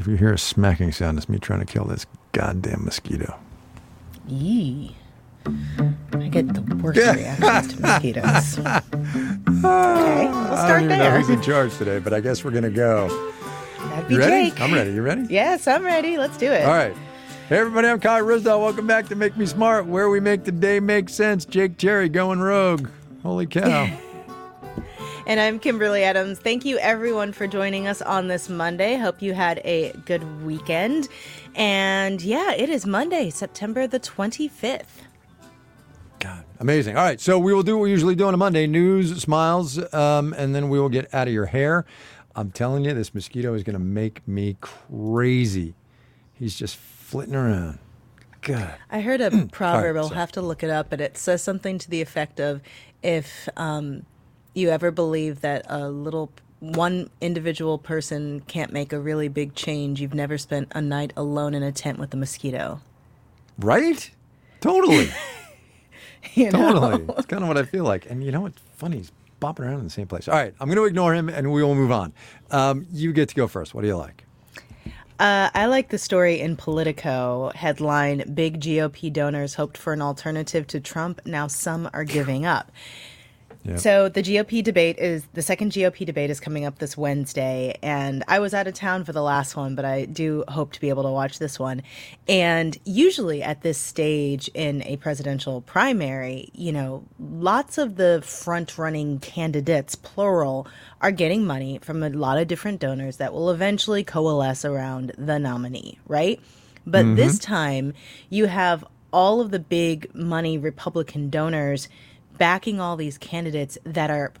if you hear a smacking sound, it's me trying to kill this goddamn mosquito. Yee. I get the worst reactions to mosquitoes. okay, we'll I don't start even know there. who's in charge today, but I guess we're gonna go. That'd be You ready? Jake. I'm ready. You ready? Yes, I'm ready. Let's do it. All right. Hey everybody, I'm Kai Ryssdal. Welcome back to Make Me Smart, where we make the day make sense. Jake Cherry going rogue. Holy cow. And I'm Kimberly Adams. Thank you, everyone, for joining us on this Monday. Hope you had a good weekend. And yeah, it is Monday, September the 25th. God, amazing. All right, so we will do what we usually do on a Monday: news, smiles, um, and then we will get out of your hair. I'm telling you, this mosquito is going to make me crazy. He's just flitting around. God. I heard a proverb, I'll have to look it up, but it says something to the effect of if um, you ever believe that a little one individual person can't make a really big change, you've never spent a night alone in a tent with a mosquito. Right? Totally. You know? totally. It's kind of what I feel like. And you know what's funny? He's bopping around in the same place. All right, I'm going to ignore him and we will move on. Um, you get to go first. What do you like? Uh, I like the story in Politico headline Big GOP donors hoped for an alternative to Trump. Now some are giving up. Yep. So the GOP debate is the second GOP debate is coming up this Wednesday, and I was out of town for the last one, but I do hope to be able to watch this one. And usually at this stage in a presidential primary, you know, lots of the front running candidates, plural, are getting money from a lot of different donors that will eventually coalesce around the nominee, right? But mm-hmm. this time you have all of the big money Republican donors backing all these candidates that are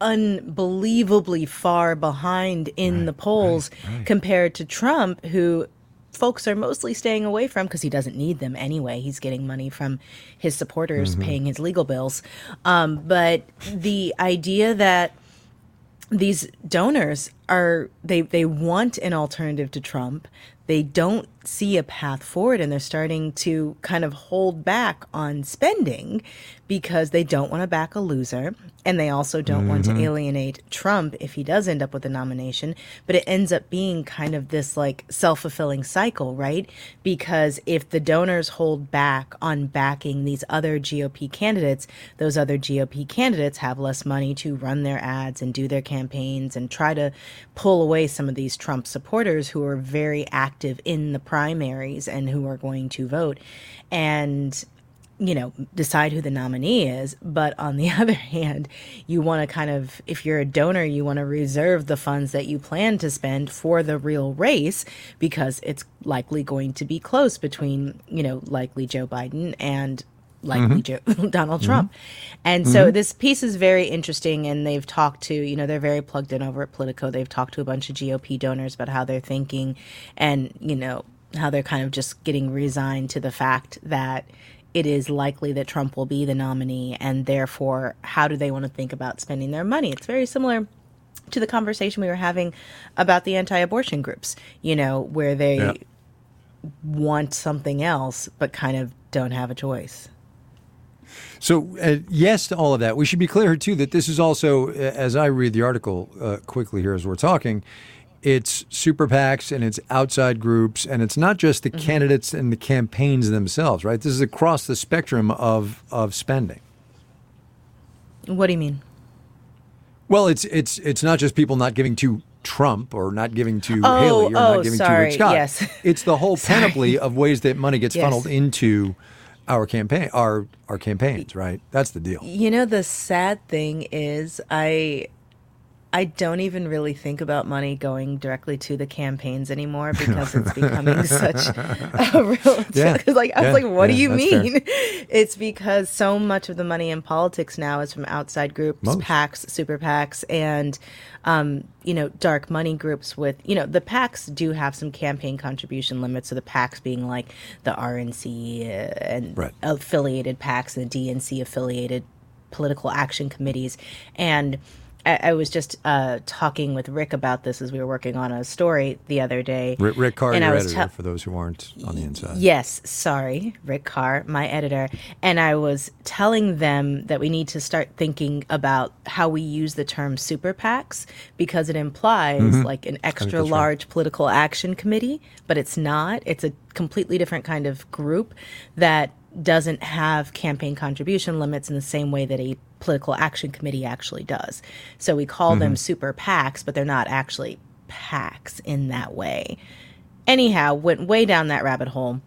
unbelievably far behind in the polls compared to Trump, who folks are mostly staying away from because he doesn't need them anyway. He's getting money from his supporters paying his legal bills. Um, but the idea that these donors are they they want an alternative to Trump. They don't see a path forward and they're starting to kind of hold back on spending because they don't want to back a loser and they also don't want to mm-hmm. alienate Trump if he does end up with a nomination, but it ends up being kind of this like self-fulfilling cycle, right? Because if the donors hold back on backing these other GOP candidates, those other GOP candidates have less money to run their ads and do their campaigns and try to pull away some of these Trump supporters who are very active in the primaries and who are going to vote. And you know, decide who the nominee is. But on the other hand, you want to kind of, if you're a donor, you want to reserve the funds that you plan to spend for the real race because it's likely going to be close between, you know, likely Joe Biden and likely mm-hmm. Joe, Donald mm-hmm. Trump. And so mm-hmm. this piece is very interesting. And they've talked to, you know, they're very plugged in over at Politico. They've talked to a bunch of GOP donors about how they're thinking and, you know, how they're kind of just getting resigned to the fact that it is likely that Trump will be the nominee, and therefore, how do they want to think about spending their money? It's very similar to the conversation we were having about the anti abortion groups, you know, where they Yeah. want something else but kind of don't have a choice. So, uh, yes to all of that. We should be clear, too, that this is also, uh, as I read the article uh, quickly here as we're talking, it's super PACs and it's outside groups, and it's not just the candidates and the campaigns themselves, right? This is across the spectrum of, of spending. What do you mean? Well, it's it's it's not just people not giving to Trump or not giving to Oh, Haley or oh, not giving to sorry, Rick Scott. yes. It's the whole panoply of ways that money gets Yes. funneled into our campaign, our our campaigns, right? That's the deal. You know, the sad thing is, I. I don't even really think about money going directly to the campaigns anymore because it's becoming such a real. Yeah. like I was like, what do you that's fair. mean? It's because so much of the money in politics now is from outside groups, Most. PACs, super PACs, and um, you know, dark money groups. With you know, the PACs do have some campaign contribution limits. So the PACs being like the RNC uh, and Right. affiliated PACs and the DNC affiliated political action committees and I, I was just uh, talking with Rick about this as we were working on a story the other day. Rick, Rick Carr, and I your was editor, tell- for those who aren't on the inside. Yes, sorry, Rick Carr, my editor. And I was telling them that we need to start thinking about how we use the term super PACs because it implies like an extra Mm-hmm. right. large political action committee, but it's not. It's a completely different kind of group that doesn't have campaign contribution limits in the same way that a political action committee actually does. So we call Mm-hmm. them super PACs, but they're not actually PACs in that way anyhow went way down that rabbit hole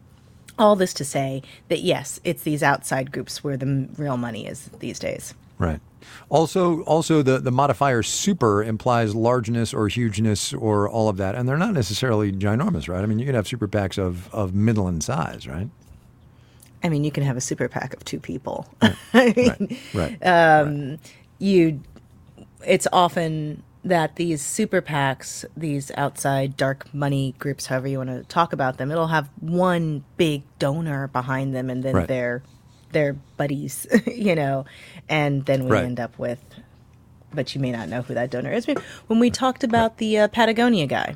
all this to say that yes it's these outside groups where the m- real money is these days Right. Also, also the, the modifier super implies largeness or hugeness or all of that, and they're not necessarily ginormous, right? I mean, you can have super PACs of, of middle in size, right? I mean you can have a super pac of two people I mean, Right. Right. you it's often that these super PACs, these outside dark money groups, however you want to talk about them, it'll have one big donor behind them and then Right. their their buddies, you know, and then we Right. end up with but you may not know who that donor is. When we talked about the uh, Patagonia guy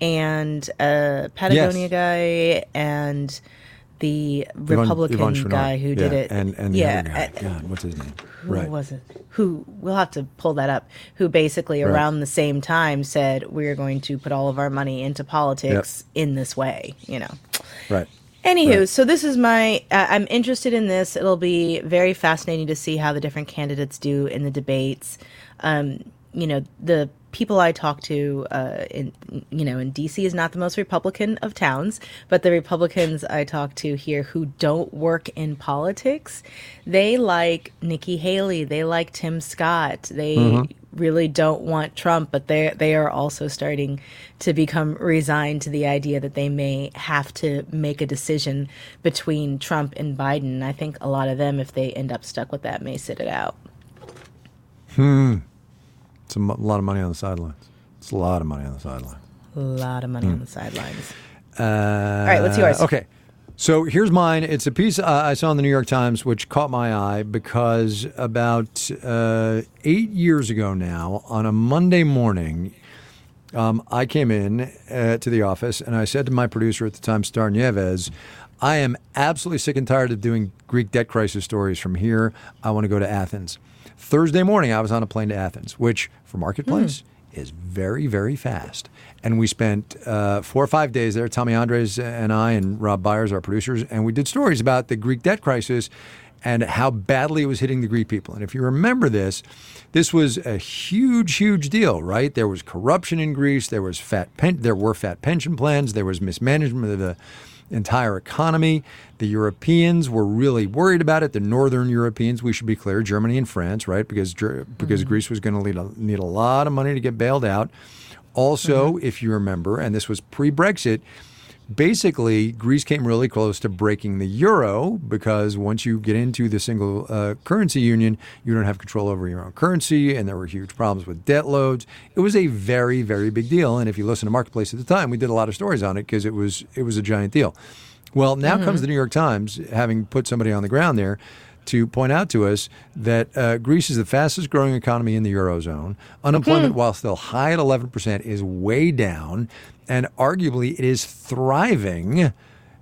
and uh, Patagonia Yes. guy and the Republican guy who did Yeah, it, and and the yeah, other guy. God, what's his name? who right. was it? Who we'll have to pull that up. Who basically Right. around the same time said we're going to put all of our money into politics in this way. You know. Right. Anywho, Right. so this is my. Uh, I'm interested in this. It'll be very fascinating to see how the different candidates do in the debates. Um, you know, the people I talk to uh, in you know in DC is not the most Republican of towns, but the Republicans I talk to here who don't work in politics, they like Nikki Haley, they like Tim Scott, they really don't want Trump, but they they are also starting to become resigned to the idea that they may have to make a decision between Trump and Biden. I think a lot of them, if they end up stuck with that, may sit it out. It's a lot of money on the sidelines. It's a lot of money on the sidelines. A lot of money on the sidelines. Uh, All right, what's yours? Okay. So here's mine. It's a piece uh, I saw in the New York Times which caught my eye because about uh, eight years ago now, on a Monday morning, um, I came in uh, to the office and I said to my producer at the time, Star Nieves, I am absolutely sick and tired of doing Greek debt crisis stories from here. I want to go to Athens. Thursday morning, I was on a plane to Athens, which for Marketplace is very, very fast. And we spent uh, four or five days there, Tommy Andres and I and Rob Byers, our producers, and we did stories about the Greek debt crisis and how badly it was hitting the Greek people. And if you remember this, this was a huge, huge deal, right? There was corruption in Greece. There was fat pen- there were fat pension plans. There was mismanagement of the entire economy. The Europeans were really worried about it. The Northern Europeans, we should be clear, Germany and France, right? Because because mm-hmm. Greece was going to need a, need a lot of money to get bailed out. Also, mm-hmm. if you remember, and this was pre-Brexit, basically Greece came really close to breaking the euro because once you get into the single uh, currency union, you don't have control over your own currency, and there were huge problems with debt loads. It was a very, very big deal, and if you listen to Marketplace at the time, we did a lot of stories on it because it was it was a giant deal. Well, now comes the New York Times, having put somebody on the ground there to point out to us that uh, Greece is the fastest growing economy in the Eurozone. Unemployment, while still high at 11%, is way down. And arguably, it is thriving,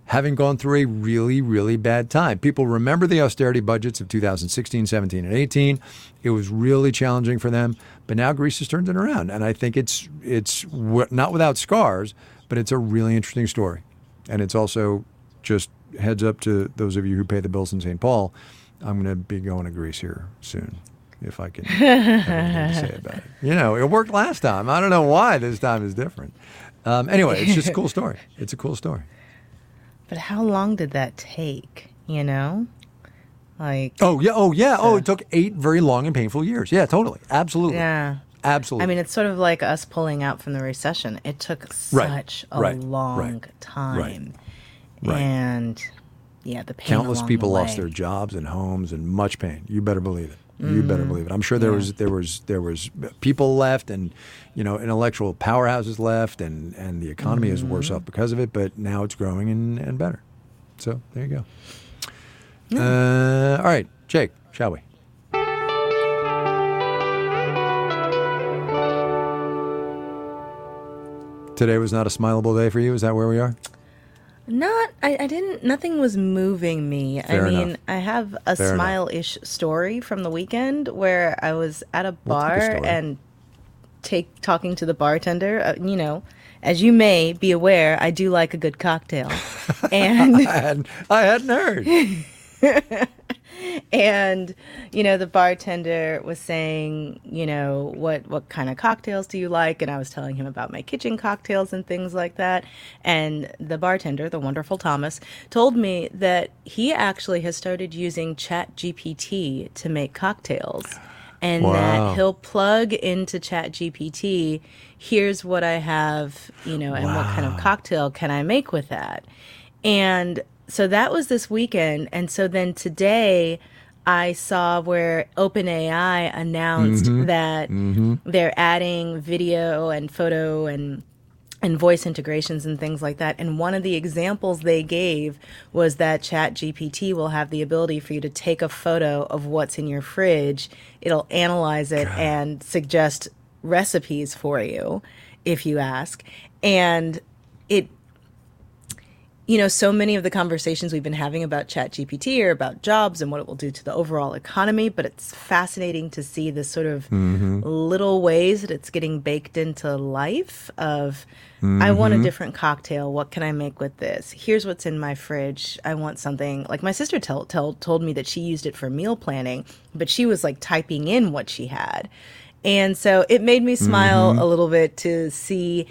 having gone through a really, really bad time. People remember the austerity budgets of 2016, 17, and 18. It was really challenging for them. But now Greece has turned it around. And I think it's, it's w- not without scars, but it's a really interesting story. And it's also just heads up to those of you who pay the bills in St. Paul. I'm going to be going to Greece here soon, if I can have anything to say about it. You know, it worked last time. I don't know why this time is different. Um, anyway, it's just a cool story. It's a cool story. But how long did that take? You know, like Oh yeah. Oh yeah. Oh, it took eight very long and painful years. Yeah, totally. Absolutely. yeah. Absolutely. I mean, it's sort of like us pulling out from the recession. It took Right, such a right, long right, time, right. and yeah, the pain countless people lost their jobs and homes and much pain. You better believe it. You mm-hmm. better mm. believe it. I'm sure there yeah. was there was there was people left and you know intellectual powerhouses left and and the economy mm-hmm. is worse mm-hmm. off because of it. But now it's growing and, and better. So there you go. Uh, all right, Jake, shall we? Today was not a smileable day for you. Is that where we are? Not, I, I didn't. Nothing was moving me. Fair I mean, enough. I have a Fair smile-ish story from the weekend where I was at a a bar story. and take talking to the bartender. Uh, you know, as you may be aware, I do like a good cocktail, and I hadn't, I hadn't heard. and you know the bartender was saying you know what what kind of cocktails do you like? And i was telling him about my kitchen cocktails and things like that. And the bartender the wonderful thomas told me that he actually has started using chat gpt to make cocktails. And Wow. that he'll plug into chat gpt here's what i have you know and what kind of cocktail can i make with that? And so that was this weekend. And so then today I saw where OpenAI announced mm-hmm. that mm-hmm. they're adding video and photo and and voice integrations and things like that. And one of the examples they gave was that Chat GPT will have the ability for you to take a photo of what's in your fridge. It'll analyze it and suggest recipes for you if you ask. And it you know, so many of the conversations we've been having about ChatGPT are about jobs and what it will do to the overall economy, but it's fascinating to see the sort of mm-hmm. little ways that it's getting baked into life of I want a mm-hmm. different cocktail. What can I make with this? Here's what's in my fridge. I want something like my sister tell, tell, told me that she used it for meal planning, but she was like typing in what she had. And so it made me smile mm-hmm. a little bit to see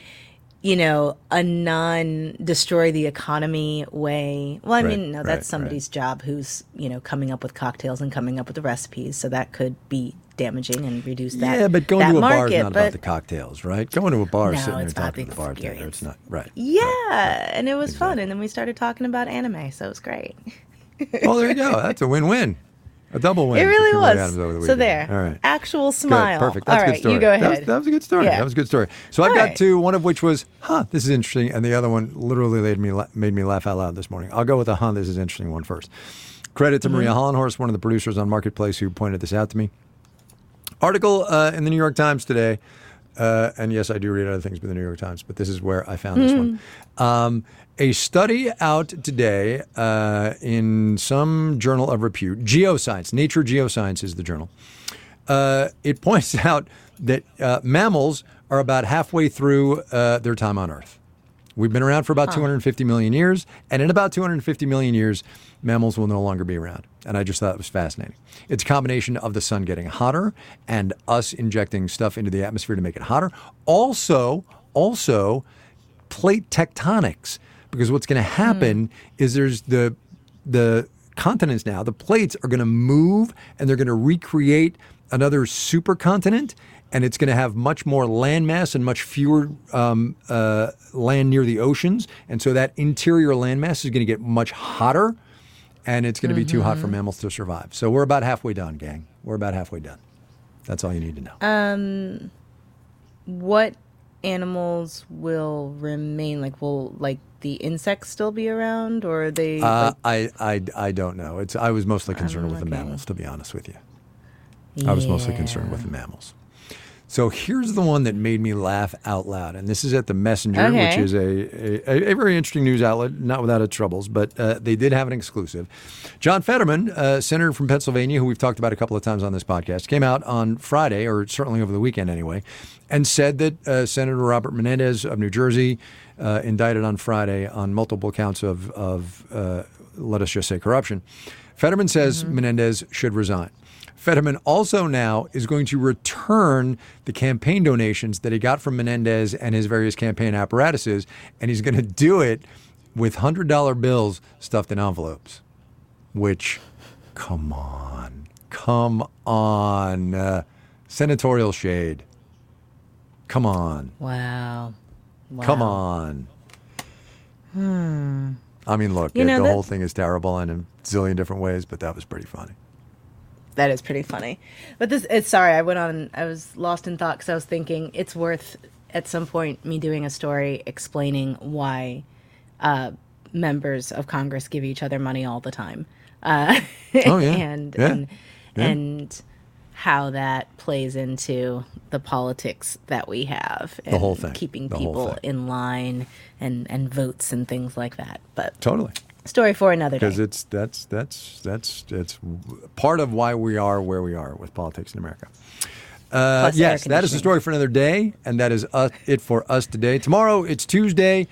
you know, a non destroy the economy way. Well, I Right, mean, no, right, that's somebody's job who's, you know, coming up with cocktails and coming up with the recipes. So that could be damaging and reduce that. yeah, but going to a bar market, is not but, about the cocktails, right? Going to a bar, No, sitting there talking to the bartender, experience. it's not right. Yeah, and it was fun. And then we started talking about anime. So it was great. Oh, there you go. That's a win-win, a double win. It really was. So weekend. there. All right. Actual Good, smile. perfect. That's All a good story. you go That was, ahead. that was a good story. Yeah. That was a good story. So I've All got right. two. One of which was, "Huh, this is interesting," and the other one literally made me la- made me laugh out loud this morning. I'll go with the "Huh, this is interesting" one first. Credit to Mm-hmm. Maria Hollenhorst, one of the producers on Marketplace, who pointed this out to me. Article uh, in the New York Times today, uh, and yes, I do read other things but the New York Times, but this is where I found this one. Um, a study out today uh, in some journal of repute, Geoscience, Nature Geoscience is the journal. Uh, it points out that uh, mammals are about halfway through uh, their time on Earth. We've been around for about 250 million years, and in about 250 million years, mammals will no longer be around. And I just thought it was fascinating. It's a combination of the sun getting hotter and us injecting stuff into the atmosphere to make it hotter. Also, also plate tectonics, because what's going to hmm. happen is there's the the continents now. The plates are going to move, and they're going to recreate another supercontinent, and it's going to have much more land mass and much fewer um, uh, land near the oceans, and so that interior land mass is going to get much hotter, and it's going to be too hot for mammals to survive. So we're about halfway done, gang. We're about halfway done. That's all you need to know. Um, what animals will remain? Like, will like the insects still be around, or are they? Uh, like, I, I, I don't know. It's I was mostly concerned with the mammals, to be honest with you. I was mostly concerned with the mammals. So here's the one that made me laugh out loud, and this is at the Messenger, which is a, a, a very interesting news outlet, not without its troubles, but uh, they did have an exclusive. John Fetterman, uh, senator from Pennsylvania, who we've talked about a couple of times on this podcast, came out on Friday, or certainly over the weekend anyway, and said that uh, Senator Robert Menendez of New Jersey, uh, indicted on Friday on multiple counts of, of uh, let us just say, corruption. Fetterman says Menendez should resign. Fetterman also now is going to return the campaign donations that he got from Menendez and his various campaign apparatuses, and he's going to do it with $100 bills stuffed in envelopes. Which, come on, come on. Uh, senatorial shade. Come on, wow. wow. come on. Hmm. I mean, look, You it- know, the that- whole thing is terrible in a zillion different ways, but that was pretty funny. That is pretty funny. But this, it's sorry, I went on, I was lost in thought because I was thinking it's worth at some point me doing a story explaining why uh, members of Congress give each other money all the time. Uh, Oh, yeah. and Yeah. and Yeah. and how that plays into the politics that we have and the whole thing keeping the people in line and and votes and things like that but totally story for another day because it's that's that's that's it's part of why we are where we are with politics in america uh, yes, that is the story for another day, and that is uh, it for us today. Tomorrow, it's Tuesday.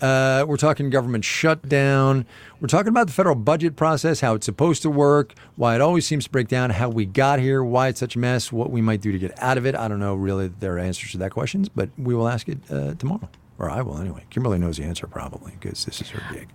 Uh, we're talking government shutdown. We're talking about the federal budget process, how it's supposed to work, why it always seems to break down, how we got here, why it's such a mess, what we might do to get out of it. I don't know really there are answers to that questions, but we will ask it uh, tomorrow, or I will anyway. Kimberly knows the answer probably because this is her gig.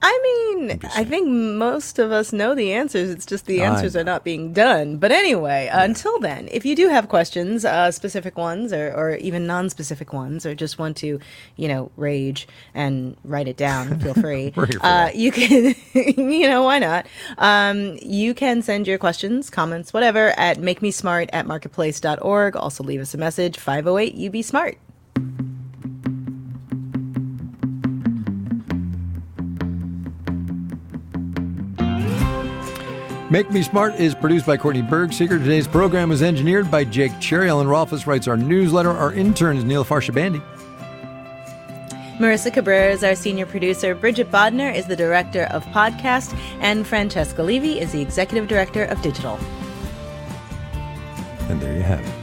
I mean, I think most of us know the answers. It's just the answers are not being done. But anyway, yeah. until then, if you do have questions, uh, specific ones or, or even non specific ones, or just want to, you know, rage and write it down, feel free. uh, you can, you know, why not? Um, you can send your questions, comments, whatever, at makemesmart at marketplace.org. Also, leave us a message 508 UB Smart. Make Me Smart is produced by Courtney Bergsieker. Today's program was engineered by Jake Cherry. Ellen Rolfes writes our newsletter. Our intern is Neil Farshabandi. Marissa Cabrera is our senior producer. Bridget Bodner is the director of podcast. And Francesca Levy is the executive director of digital. And there you have it.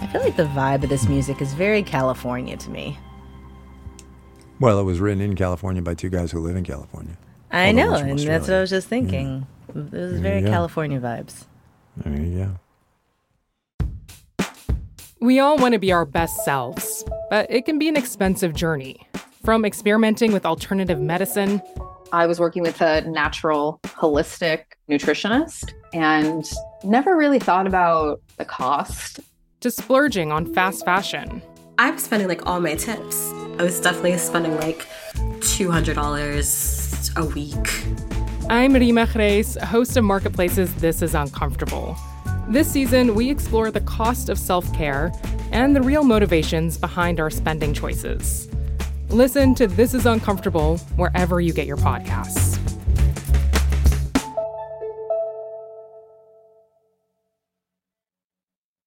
I feel like the vibe of this music is very California to me. Well, it was written in California by two guys who live in California. I know, and that's what I was just mm. thinking. Yeah. It was very California vibes. There you go. We all want to be our best selves, but it can be an expensive journey. From experimenting with alternative medicine, I was working with a natural, holistic nutritionist and never really thought about the cost. To splurging on fast fashion. I was spending like all my tips. I was definitely spending like $200 a week. I'm Rima Khrais, host of Marketplace's This Is Uncomfortable. This season, we explore the cost of self care and the real motivations behind our spending choices. Listen to This Is Uncomfortable wherever you get your podcasts.